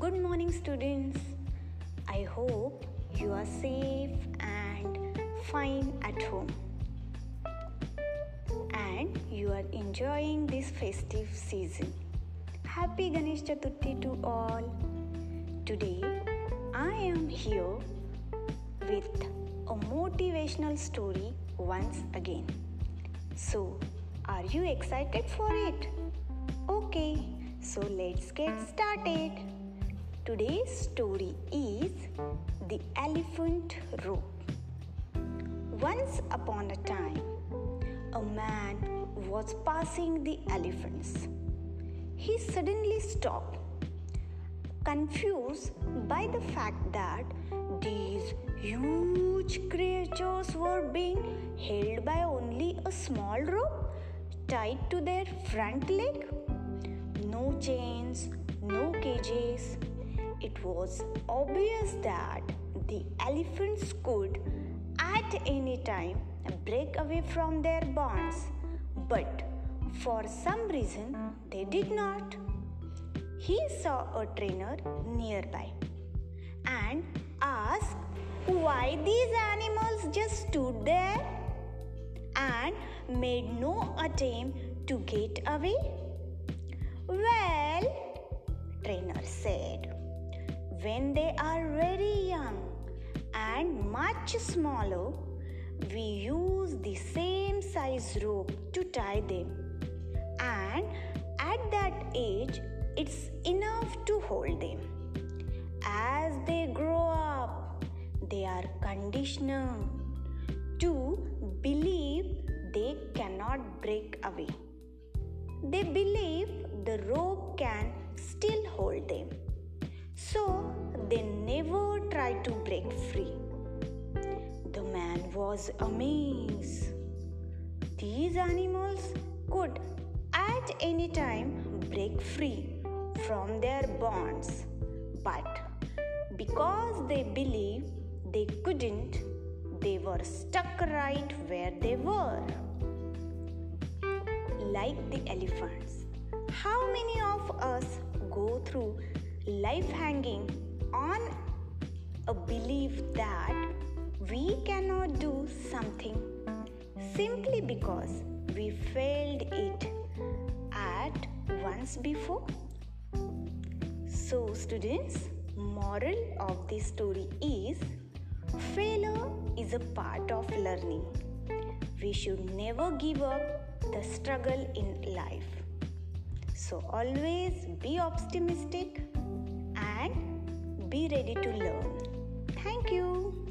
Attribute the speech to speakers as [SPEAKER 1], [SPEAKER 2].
[SPEAKER 1] Good morning, students. I hope you are safe and fine at home and you are enjoying this festive season. Happy Ganesh Chaturthi to all. Today I am here with a motivational story once again. So, are you excited for it? Okay, so let's get started. Today's story is The Elephant Rope. Once upon a time, a man was passing the elephants. He suddenly stopped, confused by the fact that these huge creatures were being held by only a small rope tied to their front leg. No chains, no cages, it was obvious that the elephants could at any time break away from their bonds, but for some reason they did not. He saw a trainer nearby and asked why these animals just stood there and made no attempt to get away. Well, trainer said, when they are very young and much smaller, we use the same size rope to tie them. And at that age, it's enough to hold them. As they grow up, they are conditioned to believe they cannot break away. They believe the rope can never tried to break free. The man was amazed. These animals could at any time break free from their bonds, but because they believed they couldn't, they were stuck right where they were. Like the elephants, how many of us go through life hanging on a belief that we cannot do something simply because we failed it at once before. So, students, moral of this story is failure is a part of learning. We should never give up the struggle in life. So, always be optimistic and be ready to learn. Thank you.